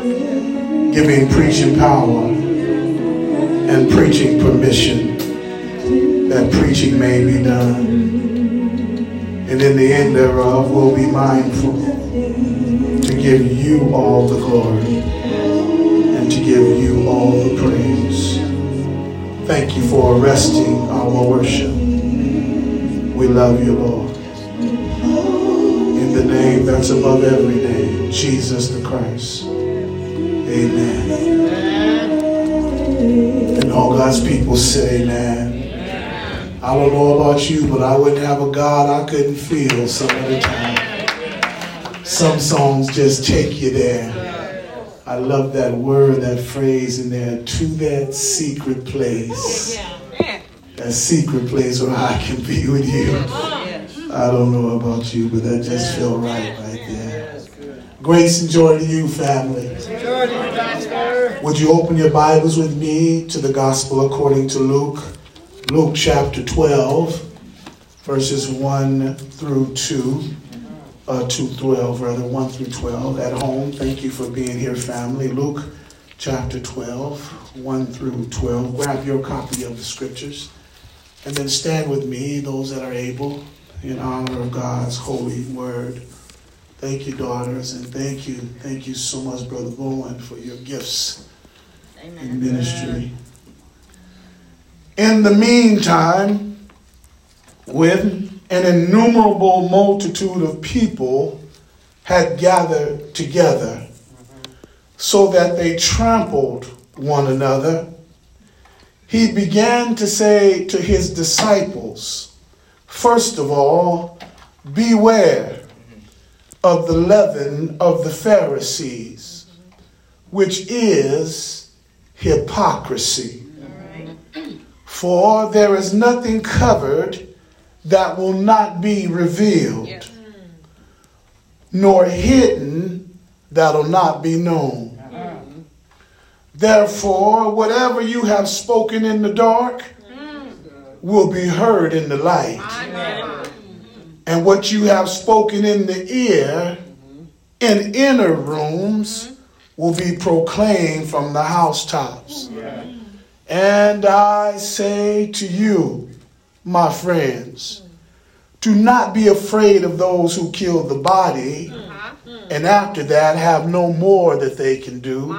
giving preaching power and preaching permission that preaching may be done. And in the end thereof, we'll be mindful to give you all the glory and to give you all the praise. Thank you for arresting our worship. We love you, Lord. In the name that's above every name, Jesus the Christ. Amen. And all God's people say amen. I don't know about you, but I wouldn't have a God I couldn't feel some of the time. Some songs just take you there. I love that word, that phrase in there, to that secret place. That secret place where I can be with you. I don't know about you, but that just felt right right there. Grace and joy to you, family. Would you open your Bibles with me to the Gospel according to Luke? Luke chapter 12, verses 1 through 2. Uh, 2 12, rather, 1 through 12 at home. Thank you for being here, family. Luke chapter 12, 1 through 12. Grab your copy of the scriptures and then stand with me, those that are able, in honor of God's holy word. Thank you, daughters, and thank you, thank you so much, Brother Bowen, for your gifts Amen. in ministry. In the meantime, when an innumerable multitude of people had gathered together, so that they trampled one another, he began to say to his disciples, First of all, beware of the leaven of the Pharisees, which is hypocrisy. For there is nothing covered that will not be revealed, yeah. nor hidden that'll not be known. Uh-huh. Therefore, whatever you have spoken in the dark mm. will be heard in the light. And what you have spoken in the ear in inner rooms will be proclaimed from the housetops. And I say to you, my friends, do not be afraid of those who kill the body and after that have no more that they can do.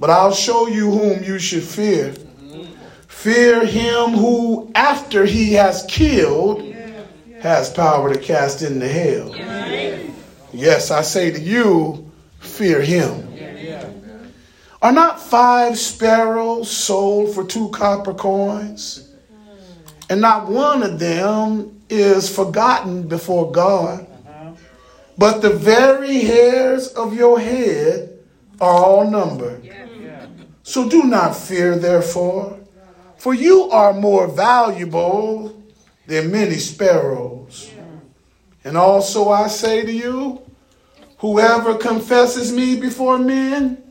But I'll show you whom you should fear. Fear him who, after he has killed, has power to cast into hell. Yes, I say to you, fear him. Are not five sparrows sold for two copper coins? And not one of them is forgotten before God. But the very hairs of your head are all numbered. So do not fear, therefore, for you are more valuable than many sparrows. And also I say to you, whoever confesses me before men,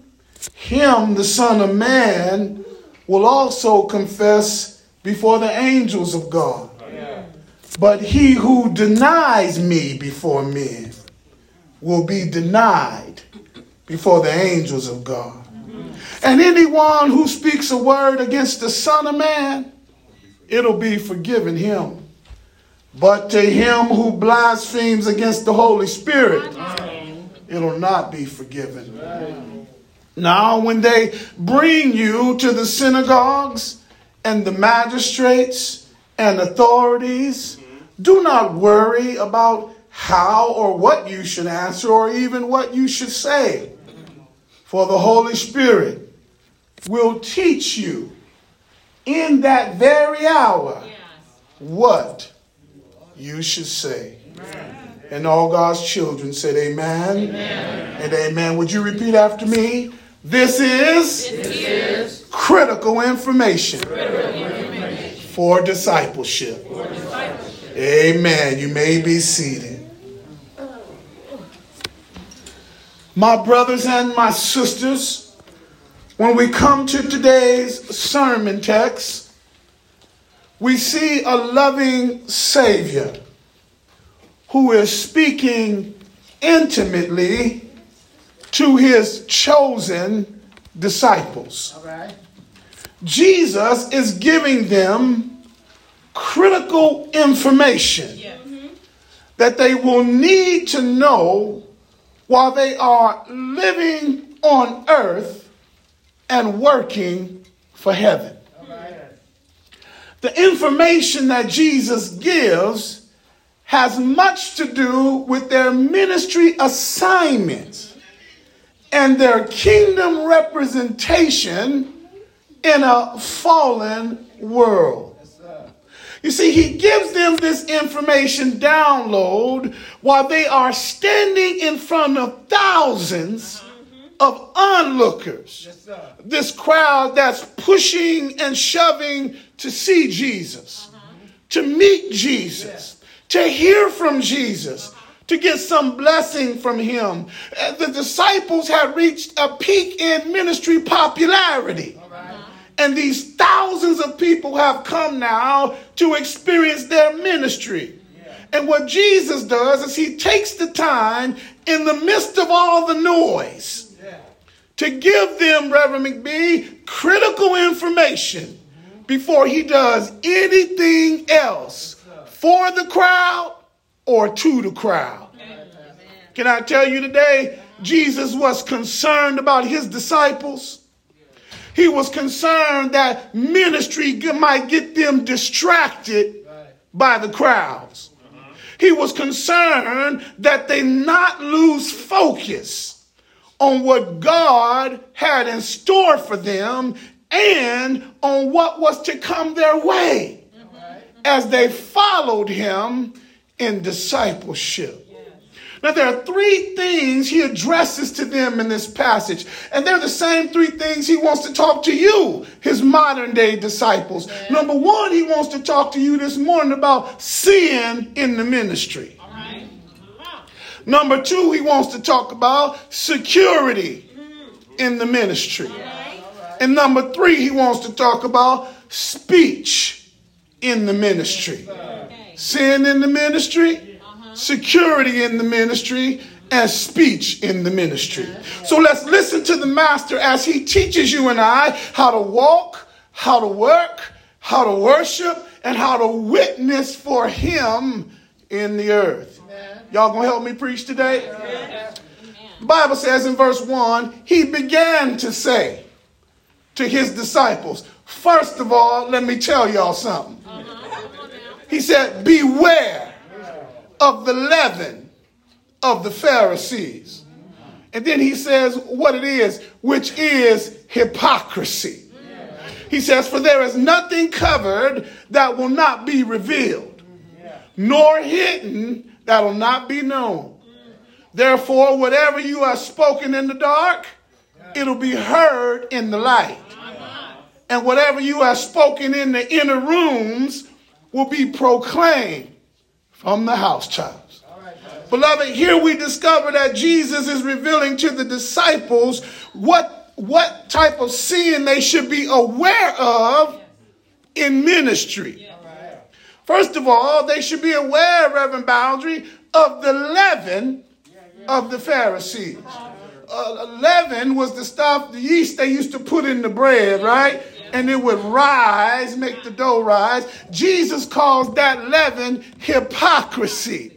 him, the Son of Man, will also confess before the angels of God. But he who denies me before men will be denied before the angels of God. And anyone who speaks a word against the Son of Man, it'll be forgiven him. But to him who blasphemes against the Holy Spirit, it'll not be forgiven. Now, when they bring you to the synagogues and the magistrates and authorities, do not worry about how or what you should answer or even what you should say. For the Holy Spirit will teach you in that very hour what you should say. And all God's children said, Amen, amen. and Amen. Would you repeat after me? This is, critical, information. For discipleship. Amen. You may be seated. My brothers and my sisters, when we come to today's sermon text, we see a loving Savior who is speaking intimately to his chosen disciples. Jesus is giving them critical information mm-hmm. that they will need to know while they are living on earth and working for heaven. The information that Jesus gives has much to do with their ministry assignments and their kingdom representation in a fallen world. You see, he gives them this information download while they are standing in front of thousands of onlookers. Yes, this crowd that's pushing and shoving to see Jesus, to meet Jesus, to hear from Jesus, to get some blessing from him. Uh, the disciples had reached a peak in ministry popularity. And these thousands of people have come now to experience their ministry. And what Jesus does is he takes the time in the midst of all the noise to give them, Reverend McBee, critical information before he does anything else for the crowd or to the crowd. Can I tell you today, Jesus was concerned about his disciples. He was concerned that ministry might get them distracted by the crowds. He was concerned that they not lose focus on what God had in store for them and on what was to come their way as they followed him in discipleship. Now, there are three things he addresses to them in this passage, and they're the same three things he wants to talk to you, his modern day disciples. Yeah. Number one, he wants to talk to you this morning about sin in the ministry. Number two, he wants to talk about security in the ministry. And number three, he wants to talk about speech in the ministry. Sin in the ministry security in the ministry, and speech in the ministry. So let's listen to the master as he teaches you and I how to walk, how to work, how to worship, and how to witness for him in the earth. Y'all gonna help me preach today? The Bible says in verse 1 he began to say to his disciples, First of all, let me tell y'all something. He said, Beware of the leaven of the Pharisees. And then he says what it is, which is hypocrisy. He says, For there is nothing covered that will not be revealed, nor hidden that will not be known. Therefore, whatever you are spoken in the dark, it'll be heard in the light. And whatever you have spoken in the inner rooms will be proclaimed from the house child. Beloved, here we discover that Jesus is revealing to the disciples what, what type of sin they should be aware of in ministry. First of all, they should be aware, Reverend Boundary, of the leaven of the Pharisees. Uh, leaven was the stuff, the yeast they used to put in the bread, right? And it would rise, make the dough rise. Jesus calls that leaven hypocrisy.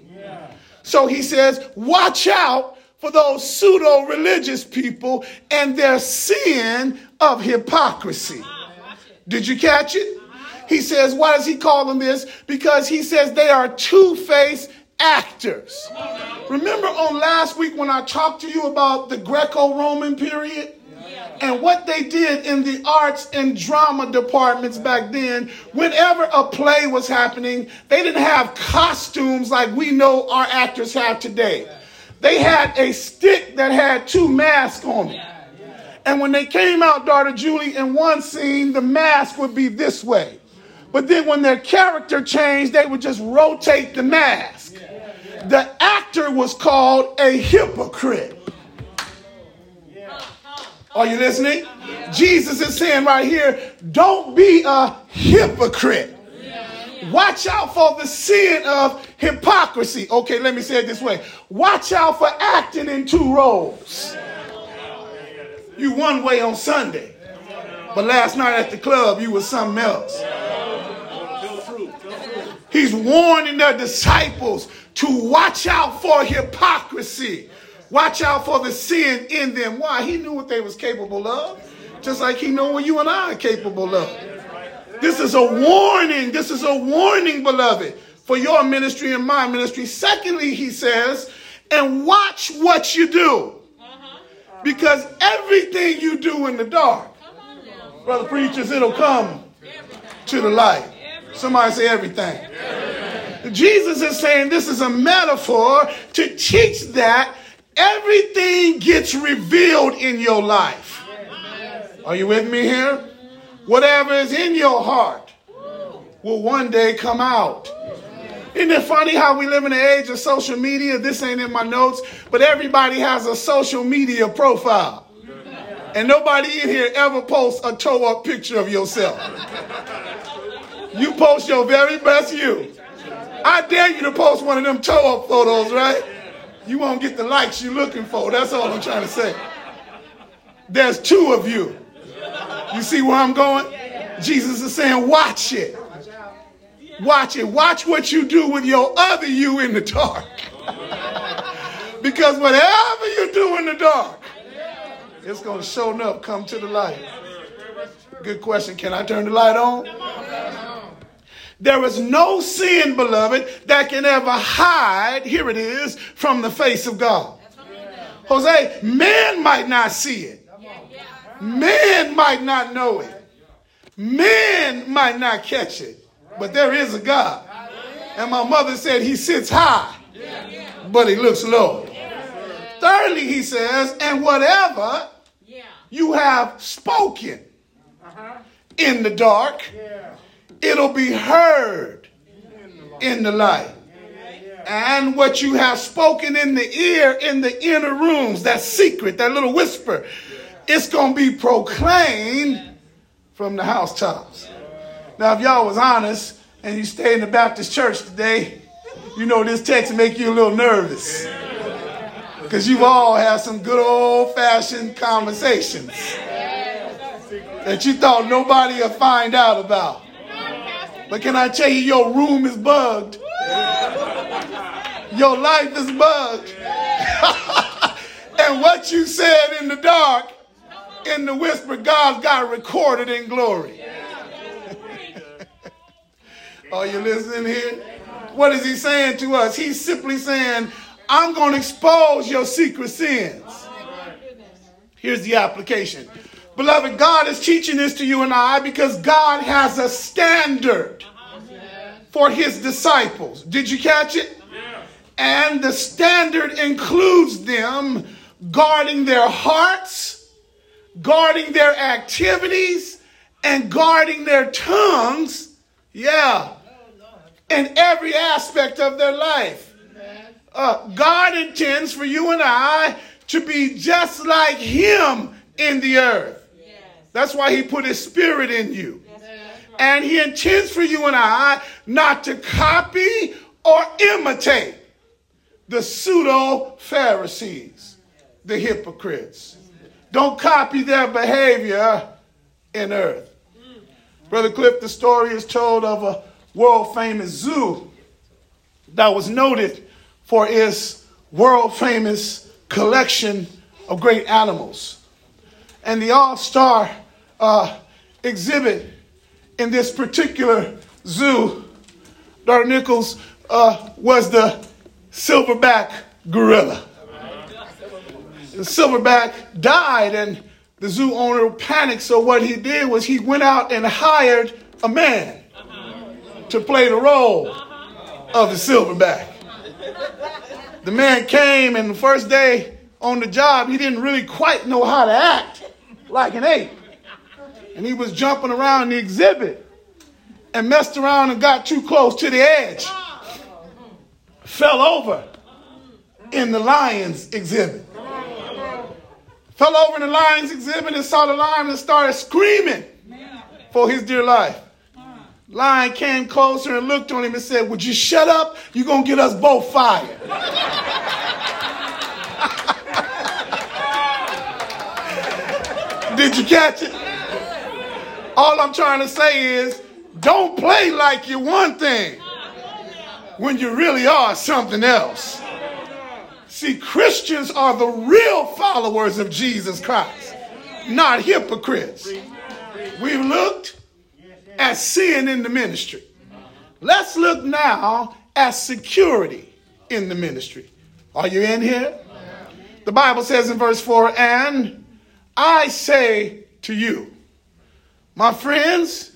So he says, watch out for those pseudo religious people and their sin of hypocrisy. Did you catch it? He says, why does he call them this? Because he says they are two faced actors. Remember on last week when I talked to you about the Greco Roman period? And what they did in the arts and drama departments back then, whenever a play was happening, they didn't have costumes like we know our actors have today. They had a stick that had two masks on it. And when they came out, daughter Julie, in one scene, the mask would be this way. But then when their character changed, they would just rotate the mask. The actor was called a hypocrite. Are you listening? Jesus is saying right here, don't be a hypocrite. Watch out for the sin of hypocrisy. Okay, let me say it this way. Watch out for acting in two roles. You one way on Sunday. But last night at the club, you was something else. He's warning the disciples to watch out for hypocrisy. Watch out for the sin in them. Why? He knew what they was capable of. Just like he know what you and I are capable of. This is a warning. This is a warning, beloved, for your ministry and my ministry. Secondly, he says, and watch what you do. Because everything you do in the dark, brother preachers, it'll come to the light. Somebody say everything. Jesus is saying this is a metaphor to teach that everything gets revealed in your life. Are you with me here? Whatever is in your heart will one day come out. Isn't it funny how we live in the age of social media? This ain't in my notes, but everybody has a social media profile. And nobody in here ever posts a toe up picture of yourself. You post your very best you. I dare you to post one of them toe up photos, right? You won't get the likes you're looking for. That's all I'm trying to say. There's two of you. You see where I'm going? Jesus is saying, watch it. Watch it. Watch what you do with your other you in the dark. because whatever you do in the dark, it's going to show up, come to the light. Good question. Can I turn the light on? There is no sin, beloved, that can ever hide, here it is, from the face of God. Jose, man might not see it. Man might not know it. Man might not catch it. But there is a God. And my mother said he sits high, but he looks low. Thirdly, he says, and whatever you have spoken in the dark, it'll be heard in the light. And what you have spoken in the ear, in the inner rooms, that secret, that little whisper, it's going to be proclaimed from the housetops. Now, if y'all was honest and you stay in the Baptist church today, you know this text make you a little nervous. Because you've all had some good old fashioned conversations that you thought nobody would find out about. But can I tell you, your room is bugged. Your life is bugged. and what you said in the dark, in the whisper, God's got recorded in glory. Are you listening here? What is he saying to us? He's simply saying, I'm going to expose your secret sins. Here's the application. Beloved, God is teaching this to you and I because God has a standard for his disciples. Did you catch it? And the standard includes them guarding their hearts, guarding their activities, and guarding their tongues. Yeah. In every aspect of their life. Uh, God intends for you and I to be just like Him in the earth. That's why he put his spirit in you. And he intends for you and I not to copy or imitate the pseudo Pharisees, the hypocrites. Don't copy their behavior in earth. Brother Cliff, the story is told of a world famous zoo that was noted for its world famous collection of great animals. And the all star uh, exhibit in this particular zoo, Dr. Nichols, uh, was the silverback gorilla. The silverback died, and the zoo owner panicked. So, what he did was he went out and hired a man to play the role of the silverback. The man came, and the first day on the job, he didn't really quite know how to act like an ape and he was jumping around the exhibit and messed around and got too close to the edge. Fell over in the lion's exhibit. Fell over in the lion's exhibit and saw the lion and started screaming for his dear life. Lion came closer and looked on him and said, Would you shut up? You're going to get us both fired. Did you catch it? All I'm trying to say is don't play like you're one thing when you really are something else. See, Christians are the real followers of Jesus Christ, not hypocrites. We've looked at sin in the ministry. Let's look now at security in the ministry. Are you in here? The Bible says in verse 4 And I say to you, my friends,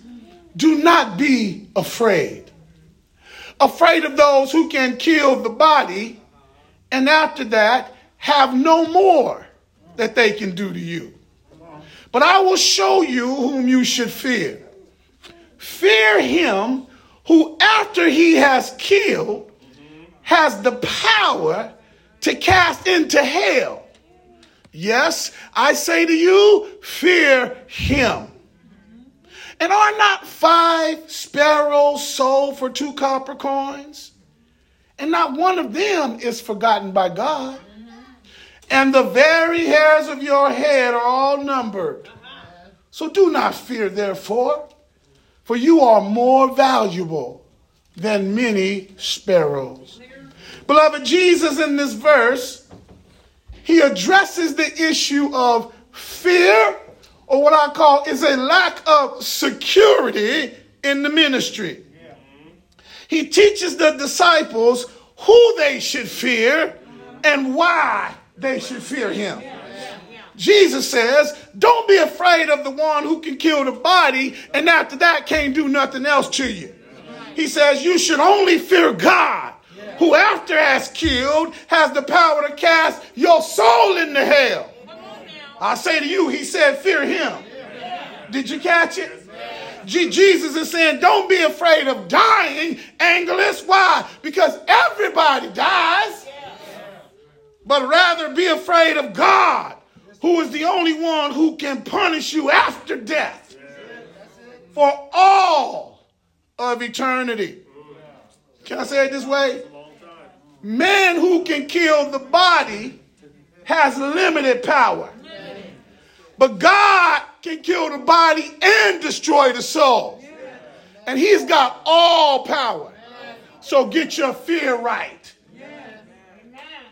do not be afraid. Afraid of those who can kill the body, and after that, have no more that they can do to you. But I will show you whom you should fear. Fear him who, after he has killed, has the power to cast into hell. Yes, I say to you, fear him. And are not five sparrows sold for two copper coins? And not one of them is forgotten by God. And the very hairs of your head are all numbered. So do not fear, therefore, for you are more valuable than many sparrows. Beloved, Jesus in this verse, he addresses the issue of fear or what I call is a lack of security in the ministry. He teaches the disciples who they should fear and why they should fear him. Jesus says, Don't be afraid of the one who can kill the body and after that can't do nothing else to you. He says, You should only fear God, who after has killed has the power to cast your soul into hell. I say to you, he said, fear him. Did you catch it? Jesus is saying, don't be afraid of dying, Angelus. Why? Because everybody dies. But rather be afraid of God, who is the only one who can punish you after death for all of eternity. Can I say it this way? Man who can kill the body has limited power. But God can kill the body and destroy the soul. And He's got all power. So get your fear right.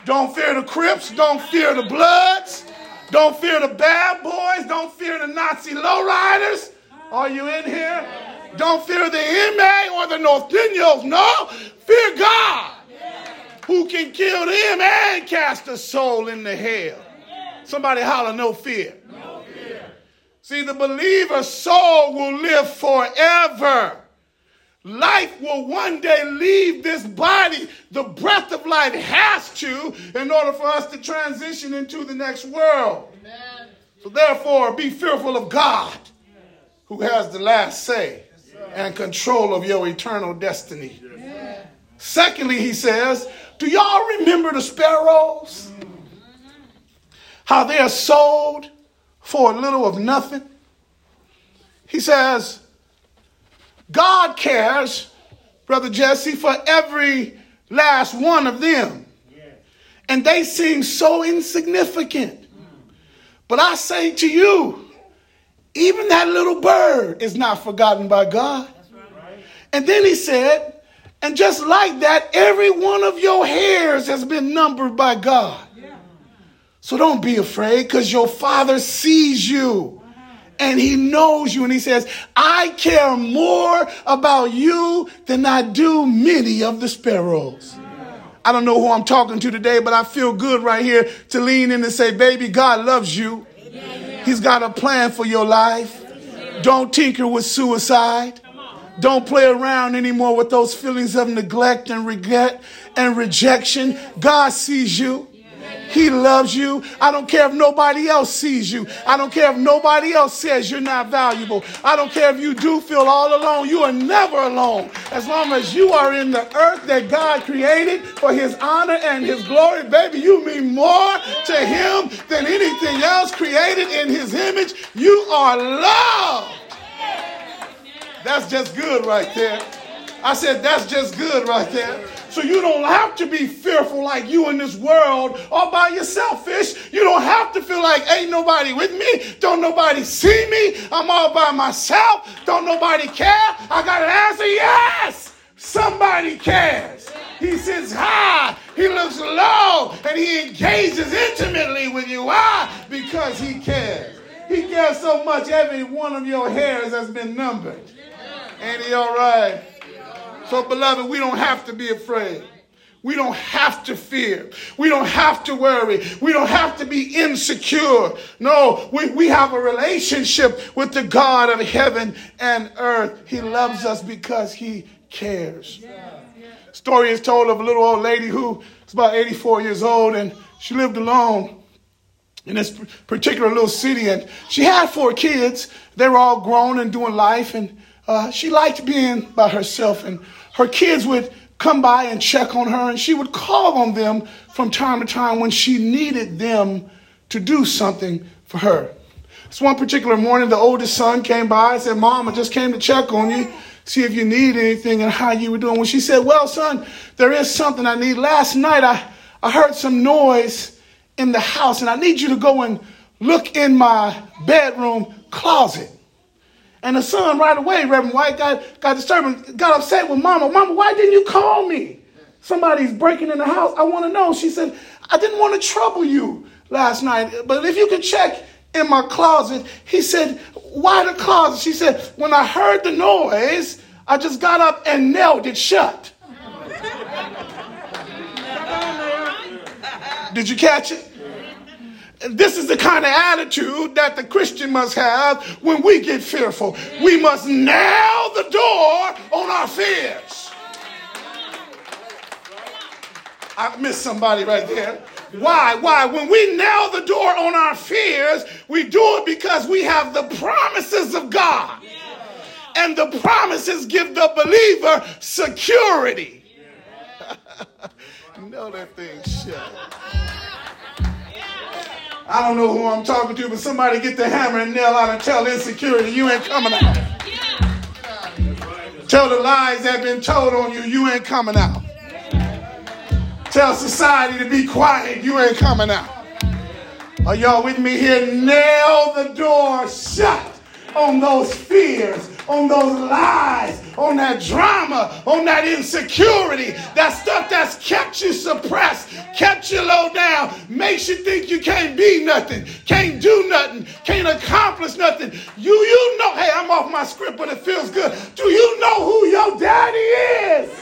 Don't fear the Crips. Don't fear the Bloods. Don't fear the bad boys. Don't fear the Nazi lowriders. Are you in here? Don't fear the MA or the Norteños. No, fear God who can kill them and cast a soul into hell. Somebody holler, no fear. See, the believer's soul will live forever. Life will one day leave this body. The breath of life has to in order for us to transition into the next world. Amen. So, therefore, be fearful of God who has the last say and control of your eternal destiny. Yes. Secondly, he says, Do y'all remember the sparrows? How they are sold for a little of nothing. He says, God cares, Brother Jesse, for every last one of them. And they seem so insignificant. But I say to you, even that little bird is not forgotten by God. And then he said, and just like that, every one of your hairs has been numbered by God. So don't be afraid because your father sees you and he knows you. And he says, I care more about you than I do many of the sparrows. I don't know who I'm talking to today, but I feel good right here to lean in and say, baby, God loves you. He's got a plan for your life. Don't tinker with suicide. Don't play around anymore with those feelings of neglect and regret and rejection. God sees you. He loves you. I don't care if nobody else sees you. I don't care if nobody else says you're not valuable. I don't care if you do feel all alone. You are never alone. As long as you are in the earth that God created for his honor and his glory, baby, you mean more to him than anything else created in his image. You are loved. That's just good right there. I said, that's just good right there. So you don't have to be fearful like you in this world all by yourself, fish. You don't have to feel like ain't nobody with me. Don't nobody see me. I'm all by myself. Don't nobody care. I got an answer. Yes, somebody cares. He sits high, he looks low, and he engages intimately with you. Why? Because he cares. He cares so much, every one of your hairs has been numbered. Ain't he all right? So, beloved, we don't have to be afraid. We don't have to fear. We don't have to worry. We don't have to be insecure. No, we, we have a relationship with the God of heaven and earth. He loves us because he cares. Story is told of a little old lady who was about 84 years old and she lived alone in this particular little city and she had four kids. They were all grown and doing life and uh, she liked being by herself and her kids would come by and check on her, and she would call on them from time to time when she needed them to do something for her. This one particular morning, the oldest son came by and said, Mom, I just came to check on you, see if you need anything and how you were doing. When she said, Well, son, there is something I need. Last night I, I heard some noise in the house, and I need you to go and look in my bedroom closet. And the son right away, Reverend White, got, got disturbed got upset with mama. Mama, why didn't you call me? Somebody's breaking in the house. I want to know. She said, I didn't want to trouble you last night, but if you could check in my closet. He said, Why the closet? She said, When I heard the noise, I just got up and nailed it shut. Did you catch it? This is the kind of attitude that the Christian must have when we get fearful. We must nail the door on our fears. I missed somebody right there. Why? Why? When we nail the door on our fears, we do it because we have the promises of God. And the promises give the believer security. know that thing shut. I don't know who I'm talking to, but somebody get the hammer and nail out and tell insecurity you ain't coming out. Tell the lies that have been told on you, you ain't coming out. Tell society to be quiet, you ain't coming out. Are y'all with me here? Nail the door shut on those fears on those lies, on that drama, on that insecurity, that stuff that's kept you suppressed, kept you low down, makes you think you can't be nothing, can't do nothing, can't accomplish nothing. You, you know, hey, I'm off my script, but it feels good. Do you know who your daddy is?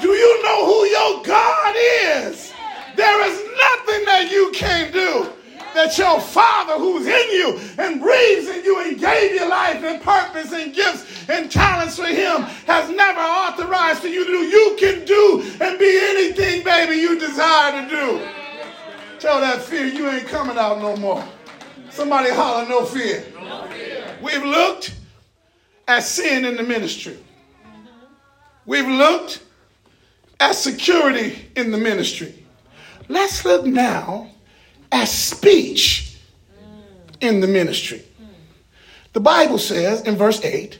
Do you know who your God is? There is nothing that you can't do that your Father who's in you and breathes in you and gave you life and purpose and gifts and talents for Him has never authorized for you to do. You can do and be anything, baby, you desire to do. Tell that fear you ain't coming out no more. Somebody holler, no fear. No fear. We've looked at sin in the ministry. We've looked at security in the ministry. Let's look now as speech in the ministry. The Bible says in verse 8,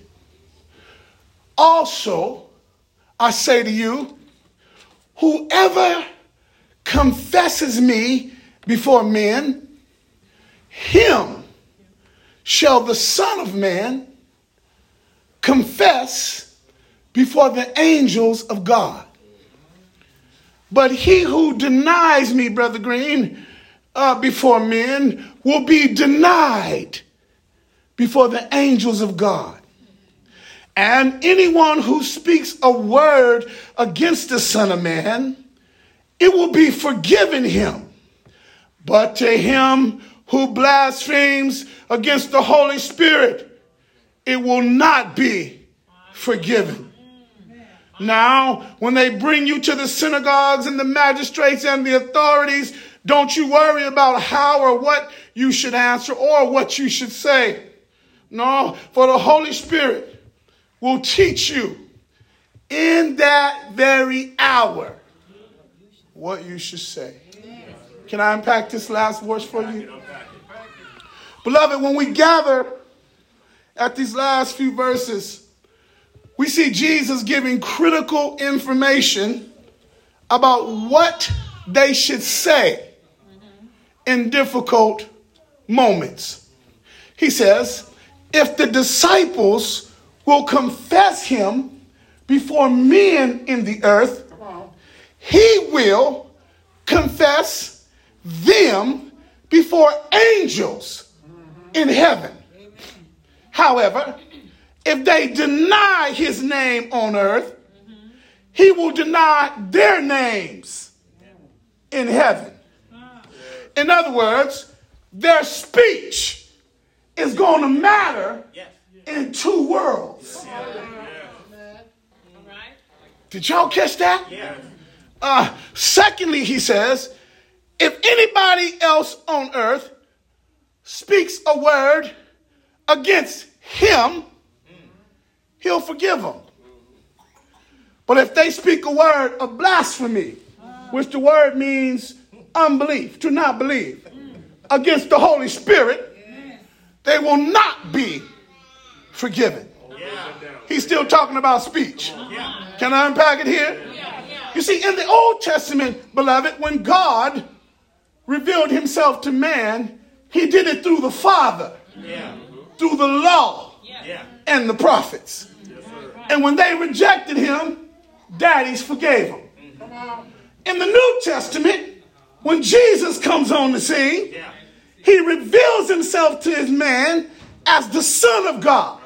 also I say to you, whoever confesses me before men, him shall the Son of Man confess before the angels of God. But he who denies me, Brother Green, uh, before men will be denied before the angels of God. And anyone who speaks a word against the Son of Man, it will be forgiven him. But to him who blasphemes against the Holy Spirit, it will not be forgiven. Now, when they bring you to the synagogues and the magistrates and the authorities, don't you worry about how or what you should answer or what you should say. No, for the Holy Spirit will teach you in that very hour what you should say. Can I unpack this last verse for you? Beloved, when we gather at these last few verses, we see Jesus giving critical information about what they should say in difficult moments. He says, if the disciples will confess him before men in the earth, he will confess them before angels in heaven. However, if they deny his name on earth, he will deny their names in heaven. In other words, their speech is going to matter in two worlds. Did y'all catch that? Uh, secondly, he says, if anybody else on earth speaks a word against him, he'll forgive them. But if they speak a word of blasphemy, which the word means unbelief, to not believe, against the Holy Spirit, they will not be forgiven. He's still talking about speech. Can I unpack it here? You see, in the Old Testament, beloved, when God revealed himself to man, he did it through the Father, through the law, and the prophets. And when they rejected him, daddies forgave him. In the New Testament, when Jesus comes on the scene, he reveals himself to his man as the Son of God.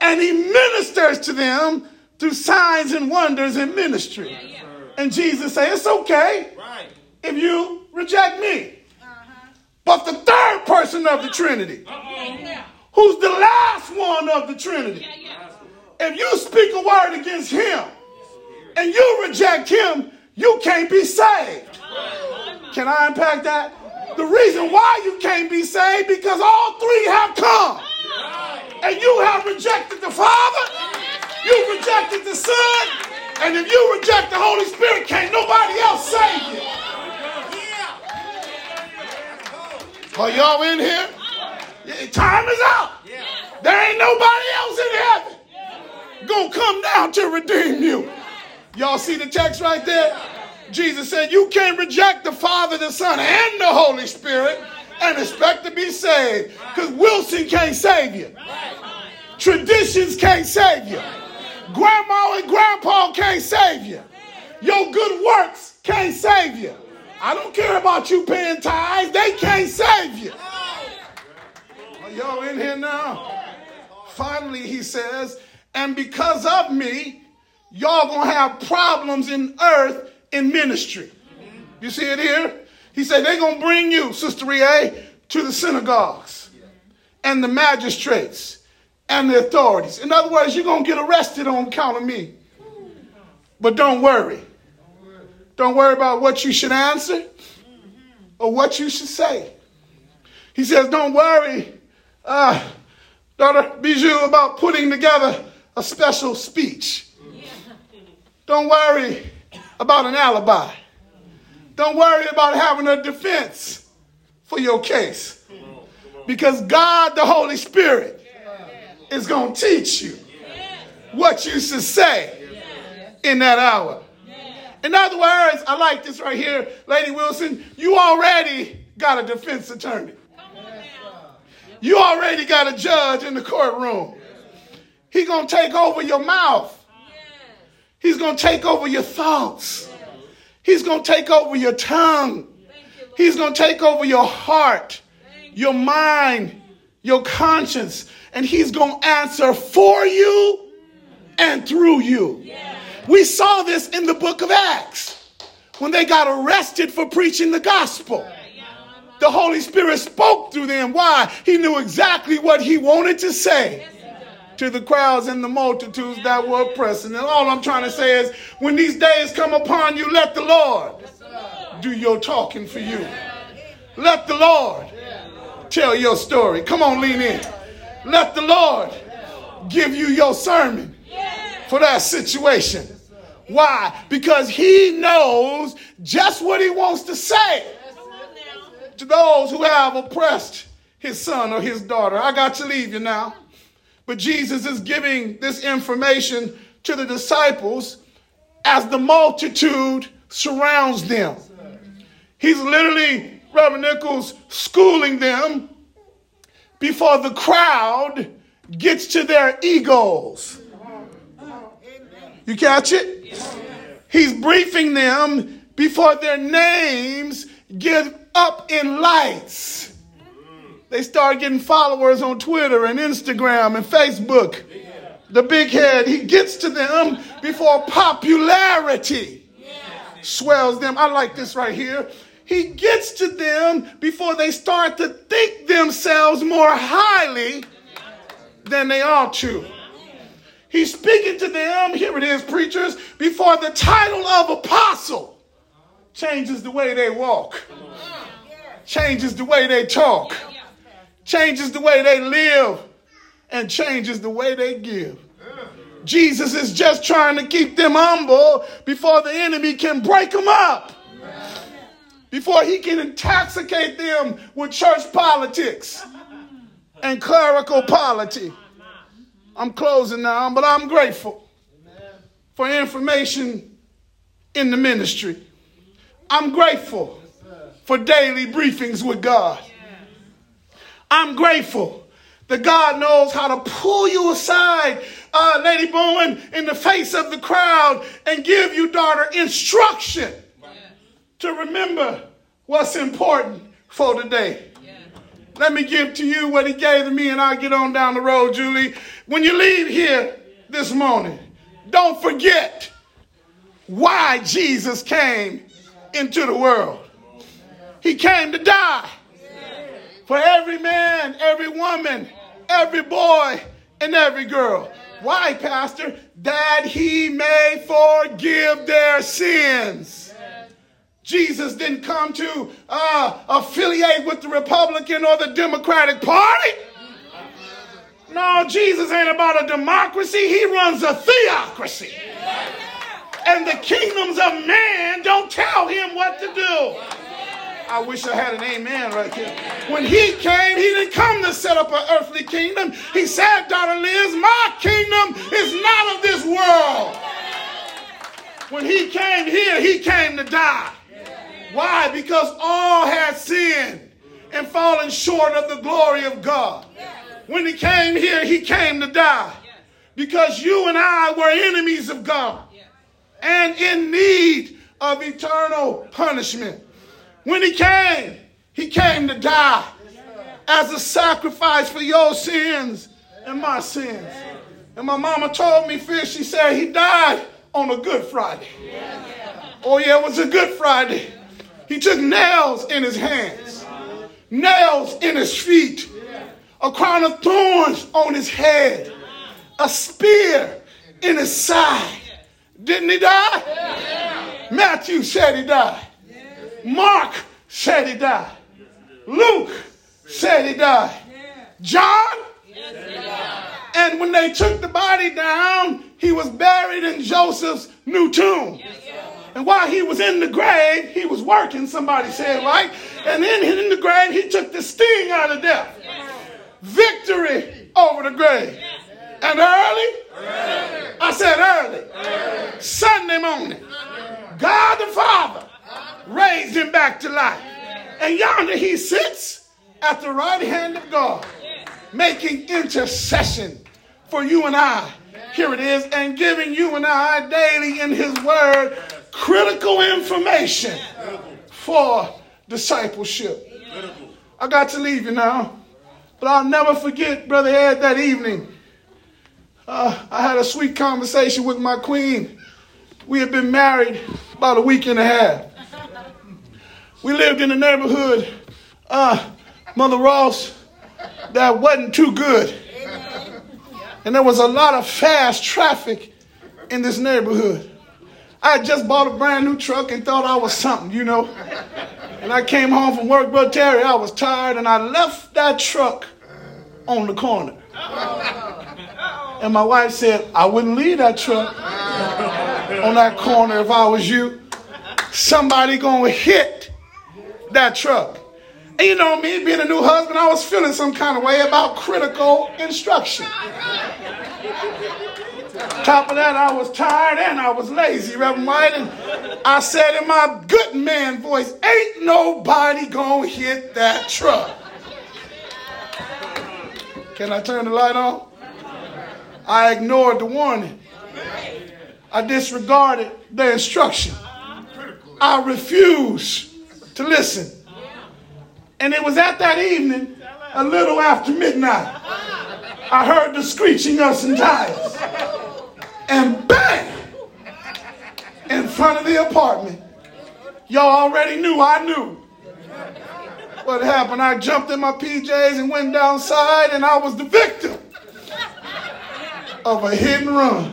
And he ministers to them through signs and wonders and ministry. And Jesus said, It's okay if you reject me. Uh-huh. But the third person of the Trinity, who's the last one of the Trinity, if you speak a word against him and you reject him, you can't be saved. Can I unpack that? The reason why you can't be saved because all three have come. And you have rejected the Father, you rejected the Son, and if you reject the Holy Spirit, can't nobody else save you. Are y'all in here? Time is up. There ain't nobody else in heaven gonna come down to redeem you. Y'all see the text right there? Jesus said, You can't reject the Father, the Son, and the Holy Spirit and expect to be saved. Because Wilson can't save you. Traditions can't save you. Grandma and grandpa can't save you. Your good works can't save you. I don't care about you paying tithes, they can't save you. Are y'all in here now? Finally, he says, and because of me, y'all gonna have problems in earth in ministry. You see it here? He said they're gonna bring you, Sister Rie, to the synagogues and the magistrates and the authorities. In other words, you're gonna get arrested on account of me. But don't worry. Don't worry about what you should answer or what you should say. He says, Don't worry, uh, daughter Bijou, about putting together a special speech. Don't worry about an alibi. Don't worry about having a defense for your case. Because God, the Holy Spirit, is going to teach you what you should say in that hour. In other words, I like this right here, Lady Wilson. You already got a defense attorney. You already got a judge in the courtroom. He's going to take over your mouth. He's going to take over your thoughts. He's going to take over your tongue. He's going to take over your heart, your mind, your conscience. And he's going to answer for you and through you. We saw this in the book of Acts when they got arrested for preaching the gospel. The Holy Spirit spoke through them. Why? He knew exactly what he wanted to say to the crowds and the multitudes that were oppressing. And all I'm trying to say is when these days come upon you, let the Lord do your talking for you. Let the Lord tell your story. Come on, lean in. Let the Lord give you your sermon for that situation. Why? Because he knows just what he wants to say to those who have oppressed his son or his daughter. I got to leave you now. But Jesus is giving this information to the disciples as the multitude surrounds them. He's literally, Reverend Nichols, schooling them before the crowd gets to their egos. You catch it? He's briefing them before their names get up in lights. They start getting followers on Twitter and Instagram and Facebook. The big head, he gets to them before popularity swells them. I like this right here. He gets to them before they start to think themselves more highly than they ought to. He's speaking to them, here it is, preachers, before the title of apostle changes the way they walk, changes the way they talk, changes the way they live, and changes the way they give. Jesus is just trying to keep them humble before the enemy can break them up. Before he can intoxicate them with church politics and clerical polity. I'm closing now, but I'm grateful for information in the ministry. I'm grateful for daily briefings with God. I'm grateful that God knows how to pull you aside, uh, Lady Bowen, in the face of the crowd and give you, daughter, instruction to remember what's important for today. Let me give to you what he gave to me, and I'll get on down the road, Julie. When you leave here this morning, don't forget why Jesus came into the world. He came to die for every man, every woman, every boy, and every girl. Why, Pastor? That he may forgive their sins. Jesus didn't come to uh, affiliate with the Republican or the Democratic Party. No, Jesus ain't about a democracy. He runs a theocracy. And the kingdoms of man don't tell him what to do. I wish I had an amen right here. When he came, he didn't come to set up an earthly kingdom. He said, daughter Liz, my kingdom is not of this world. When he came here, he came to die. Why? Because all had sinned and fallen short of the glory of God. When he came here, he came to die. Because you and I were enemies of God and in need of eternal punishment. When he came, he came to die as a sacrifice for your sins and my sins. And my mama told me, Fish, she said he died on a Good Friday. Oh, yeah, it was a Good Friday. He took nails in his hands, nails in his feet, a crown of thorns on his head, a spear in his side. Didn't he die? Matthew said he died. Mark said he died. Luke said he died. John? And when they took the body down, he was buried in Joseph's new tomb. And while he was in the grave, he was working, somebody said, right? And then in the grave, he took the sting out of death. Victory over the grave. And early? I said early. Sunday morning. God the Father raised him back to life. And yonder he sits at the right hand of God, making intercession for you and I. Here it is, and giving you and I daily in his word critical information for discipleship. I got to leave you now, but I'll never forget, Brother Ed, that evening. Uh, I had a sweet conversation with my queen. We had been married about a week and a half. We lived in a neighborhood, uh, Mother Ross, that wasn't too good. And there was a lot of fast traffic in this neighborhood. I just bought a brand new truck and thought I was something, you know. And I came home from work, Brother Terry, I was tired, and I left that truck on the corner. And my wife said, I wouldn't leave that truck on that corner if I was you. Somebody gonna hit that truck. And you know me, being a new husband, I was feeling some kind of way about critical instruction. Top of that, I was tired and I was lazy, Reverend White. And I said in my good man voice, Ain't nobody gonna hit that truck. Can I turn the light on? I ignored the warning. I disregarded the instruction. I refused to listen. And it was at that evening, a little after midnight, I heard the screeching of some tires. And bang! In front of the apartment. Y'all already knew I knew. What happened? I jumped in my PJs and went downside, and I was the victim of a hit and run.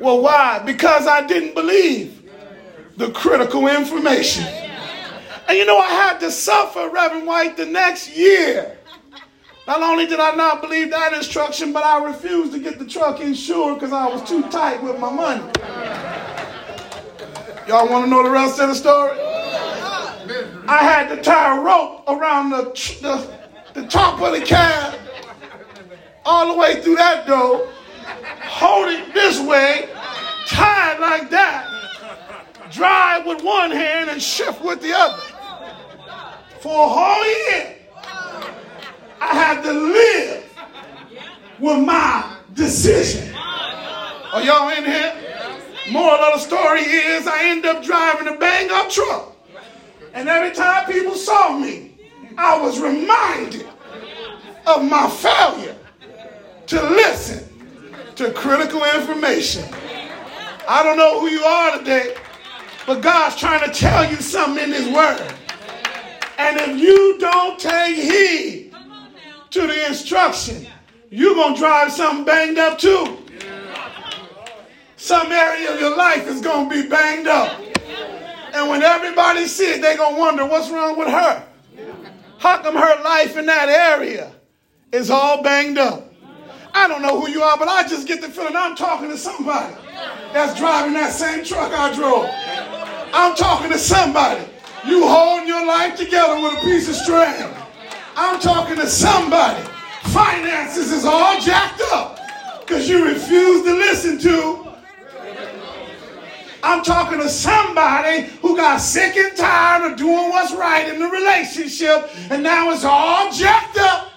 Well, why? Because I didn't believe the critical information. And you know, I had to suffer, Reverend White, the next year. Not only did I not believe that instruction, but I refused to get the truck insured because I was too tight with my money. Y'all want to know the rest of the story? I had to tie a rope around the, the, the top of the cab all the way through that door, hold it this way, tie it like that, drive with one hand and shift with the other for a whole year. I had to live with my decision. Are y'all in here? Moral of the story is I end up driving a bang up truck. And every time people saw me, I was reminded of my failure to listen to critical information. I don't know who you are today, but God's trying to tell you something in His Word. And if you don't take heed to the instruction, you're going to drive something banged up too. Some area of your life is going to be banged up. And when everybody sees it, they're going to wonder what's wrong with her. How come her life in that area is all banged up? I don't know who you are, but I just get the feeling I'm talking to somebody that's driving that same truck I drove. I'm talking to somebody. You holding your life together with a piece of string. I'm talking to somebody. Finances is all jacked up because you refuse to listen to. I'm talking to somebody who got sick and tired of doing what's right in the relationship and now it's all jacked up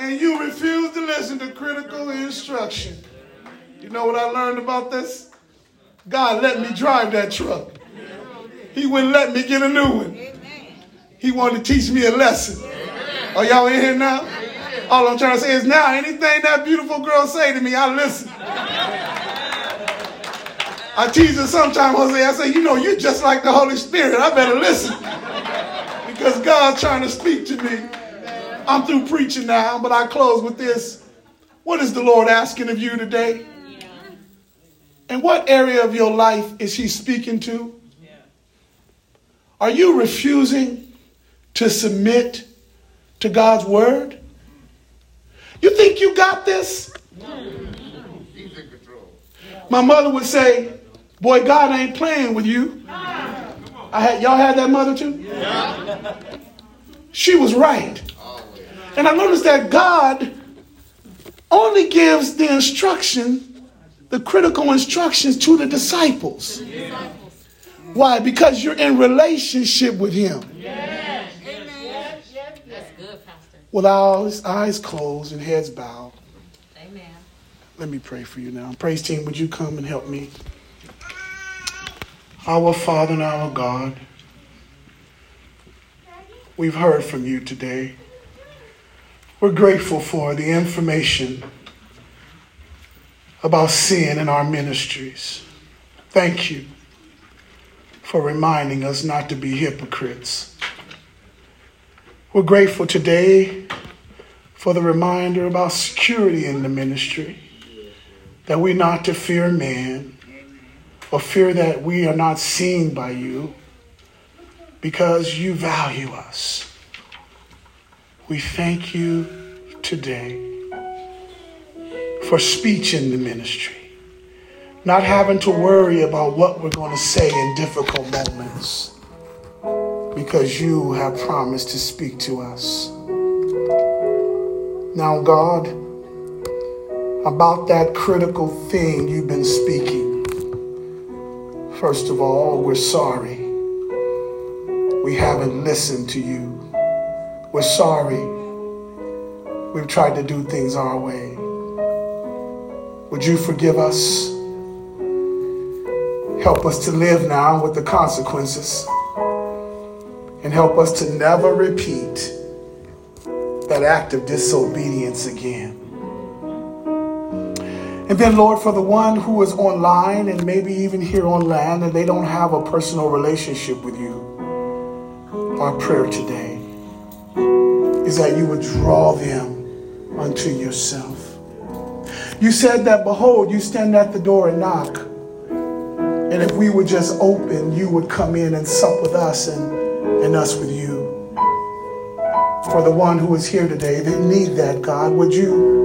and you refuse to listen to critical instruction. You know what I learned about this? God let me drive that truck. He wouldn't let me get a new one. He wanted to teach me a lesson. Are y'all in here now? All I'm trying to say is now, anything that beautiful girl say to me, I listen. I tease her sometimes, Jose. I say, you know, you're just like the Holy Spirit. I better listen. Because God's trying to speak to me. I'm through preaching now, but I close with this. What is the Lord asking of you today? And what area of your life is He speaking to? Are you refusing to submit to God's word? You think you got this? My mother would say, Boy, God ain't playing with you. I had y'all had that mother too? She was right. And I noticed that God only gives the instruction, the critical instructions to the disciples. Why? Because you're in relationship with Him. With our eyes closed and heads bowed. Amen. Let me pray for you now. Praise team, would you come and help me? Our Father and our God, we've heard from you today. We're grateful for the information about sin in our ministries. Thank you for reminding us not to be hypocrites. We're grateful today for the reminder about security in the ministry, that we're not to fear man or fear that we are not seen by you because you value us. We thank you today for speech in the ministry, not having to worry about what we're going to say in difficult moments. because you have promised to speak to us. Now, God, about that critical thing you've been speaking, first of all, we're sorry. We haven't listened to you. We're sorry. We've tried to do things our way. Would you forgive us? Help us to live now with the consequences and help us to never repeat that act of disobedience again. And then, Lord, for the one who is online and maybe even here on land and they don't have a personal relationship with you, our prayer today is that you would draw them unto yourself. You said that, behold, you stand at the door and knock. And if we would just open, you would come in and sup with us and, and us with you. For the one who is here today that need that, God, would you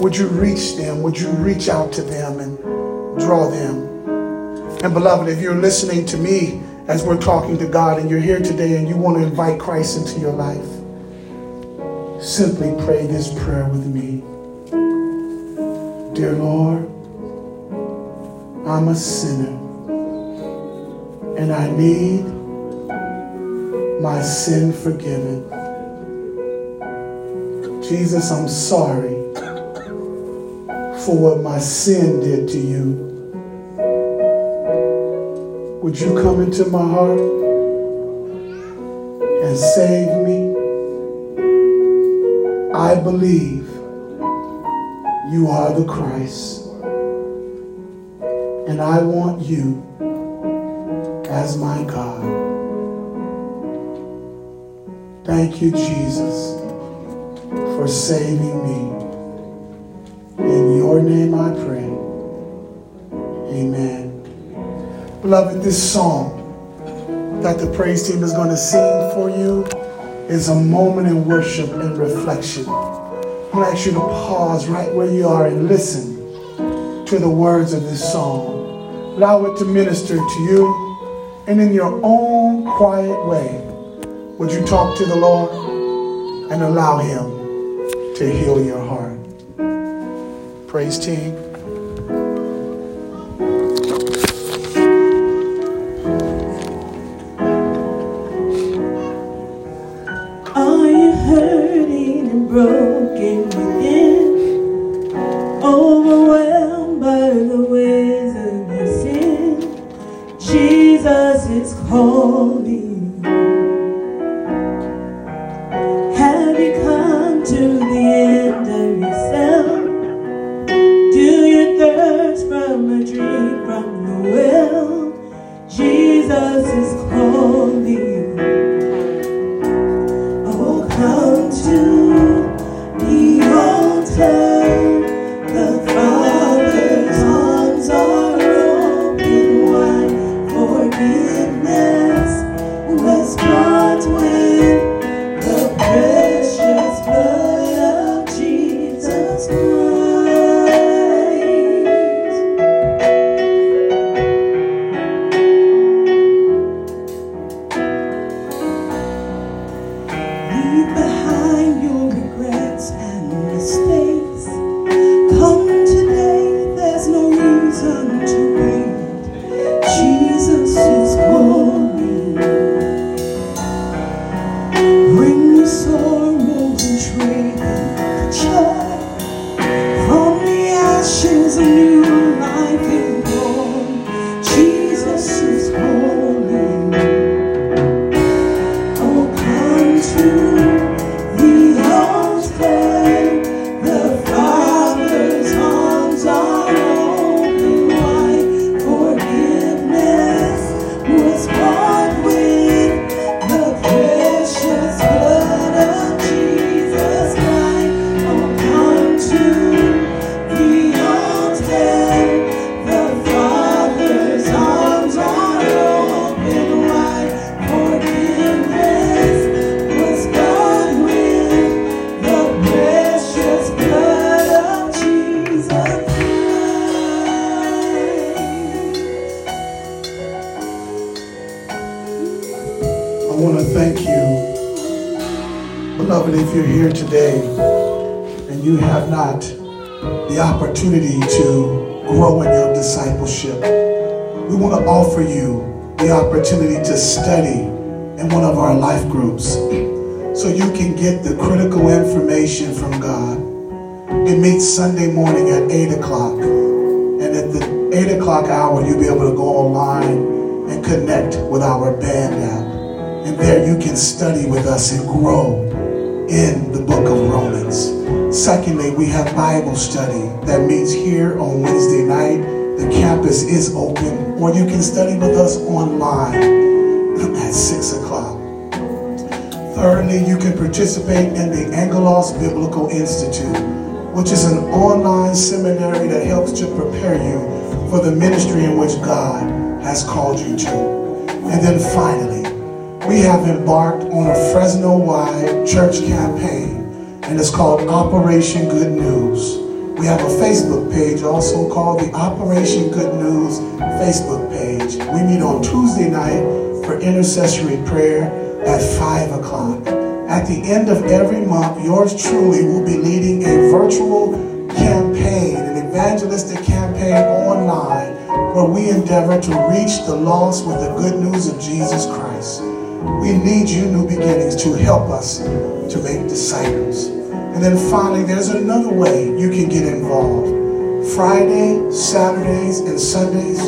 would you reach them? Would you reach out to them and draw them? And beloved, if you're listening to me as we're talking to God and you're here today and you want to invite Christ into your life, simply pray this prayer with me. Dear Lord, I'm a sinner and I need my sin forgiven. Jesus, I'm sorry for what my sin did to you. Would you come into my heart and save me? I believe you are the Christ. And I want you as my God. Thank you, Jesus, for saving me. In your name I pray. Beloved, this song that the praise team is going to sing for you is a moment in worship and reflection. I'm going to ask you to pause right where you are and listen to the words of this song. Allow it to minister to you. And in your own quiet way, would you talk to the Lord and allow Him to heal your heart? Praise team. Beloved, if you're here today and you have not the opportunity to grow in your discipleship, we want to offer you the opportunity to study in one of our life groups so you can get the critical information from God. It meets Sunday morning at 8 o'clock. And at the 8 o'clock hour, you'll be able to go online and connect with our band app. And there you can study with us and grow in the book of Romans. Secondly, we have Bible study that meets here on Wednesday night. The campus is open, or you can study with us online at 6 o'clock. Thirdly, you can participate in the Angelos Biblical Institute, which is an online seminary that helps to prepare you for the ministry in which God has called you to. And then finally, we have embarked on a Fresno-wide church campaign, and it's called Operation Good News. We have a Facebook page also called the Operation Good News Facebook page. We meet on Tuesday night for intercessory prayer at 5 o'clock. At the end of every month, yours truly will be leading a virtual campaign, an evangelistic campaign online, where we endeavor to reach the lost with the good news of Jesus Christ. We need you, New Beginnings, to help us to make disciples. And then finally, there's another way you can get involved. Friday, Saturdays, and Sundays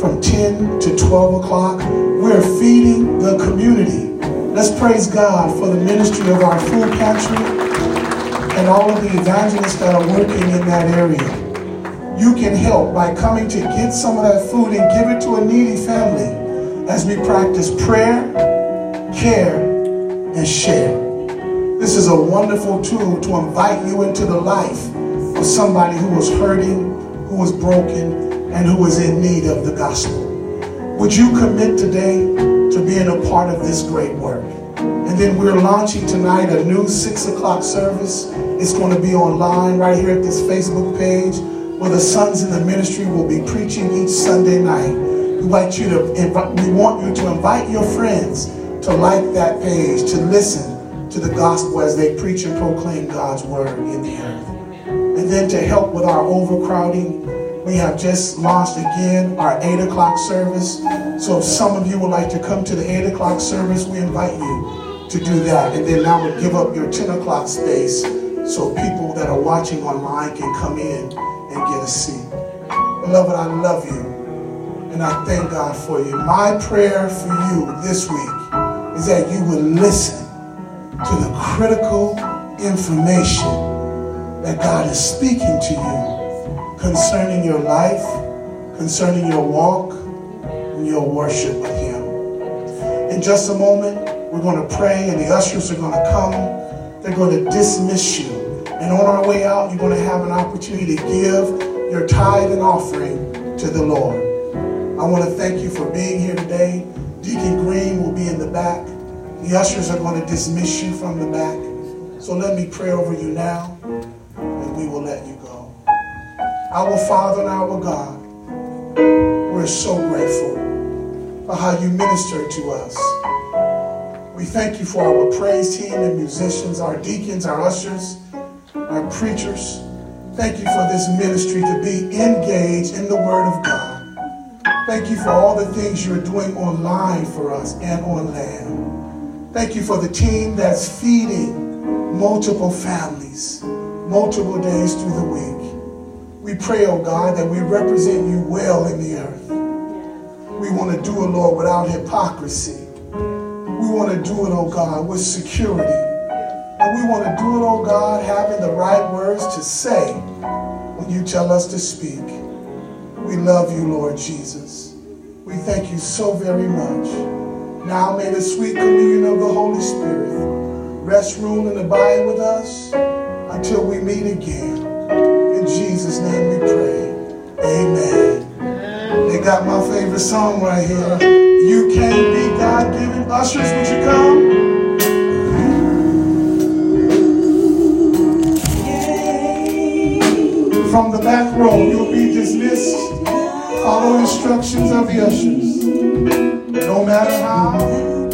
from 10 to 12 o'clock, we're feeding the community. Let's praise God for the ministry of our food pantry and all of the evangelists that are working in that area. You can help by coming to get some of that food and give it to a needy family as we practice prayer, care, and share. This is a wonderful tool to invite you into the life of somebody who was hurting, who was broken, and who was in need of the gospel. Would you commit today to being a part of this great work? And then we're launching tonight a new 6 o'clock service. It's going to be online right here at this Facebook page where the sons in the ministry will be preaching each Sunday night. We want you to we want you to invite your friends to like that page, to listen to the gospel as they preach and proclaim God's word in the earth. And then to help with our overcrowding, we have just launched again our 8 o'clock service. So if some of you would like to come to the 8 o'clock service, we invite you to do that. And then now would give up your 10 o'clock space so people that are watching online can come in and get a seat. Beloved, I love you. And I thank God for you. My prayer for you this week is that you will listen to the critical information that God is speaking to you concerning your life, concerning your walk, and your worship with Him. In just a moment, we're going to pray, and the ushers are going to come. They're going to dismiss you. And on our way out, you're going to have an opportunity to give your tithe and offering to the Lord. I want to thank you for being here today. Deacon Green will be in the back. The ushers are going to dismiss you from the back. So let me pray over you now, and we will let you go. Our Father and our God, we're so grateful for how you minister to us. We thank you for our praise team and musicians, our deacons, our ushers, our preachers. Thank you for this ministry to be engaged in the Word of God. Thank you for all the things you're doing online for us and on land. Thank you for the team that's feeding multiple families, multiple days through the week. We pray, oh God, that we represent you well in the earth. We want to do it, Lord, without hypocrisy. We want to do it, oh God, with security. And we want to do it, oh God, having the right words to say when you tell us to speak. We love you, Lord Jesus. We thank you so very much. Now may the sweet communion of the Holy Spirit rest, rule, and abide with us until we meet again. In Jesus' name we pray. Amen. They got my favorite song right here. You can't be God-given. Ushers, would you come? From the back row, you'll be dismissed. Follow instructions of the ushers. No matter how.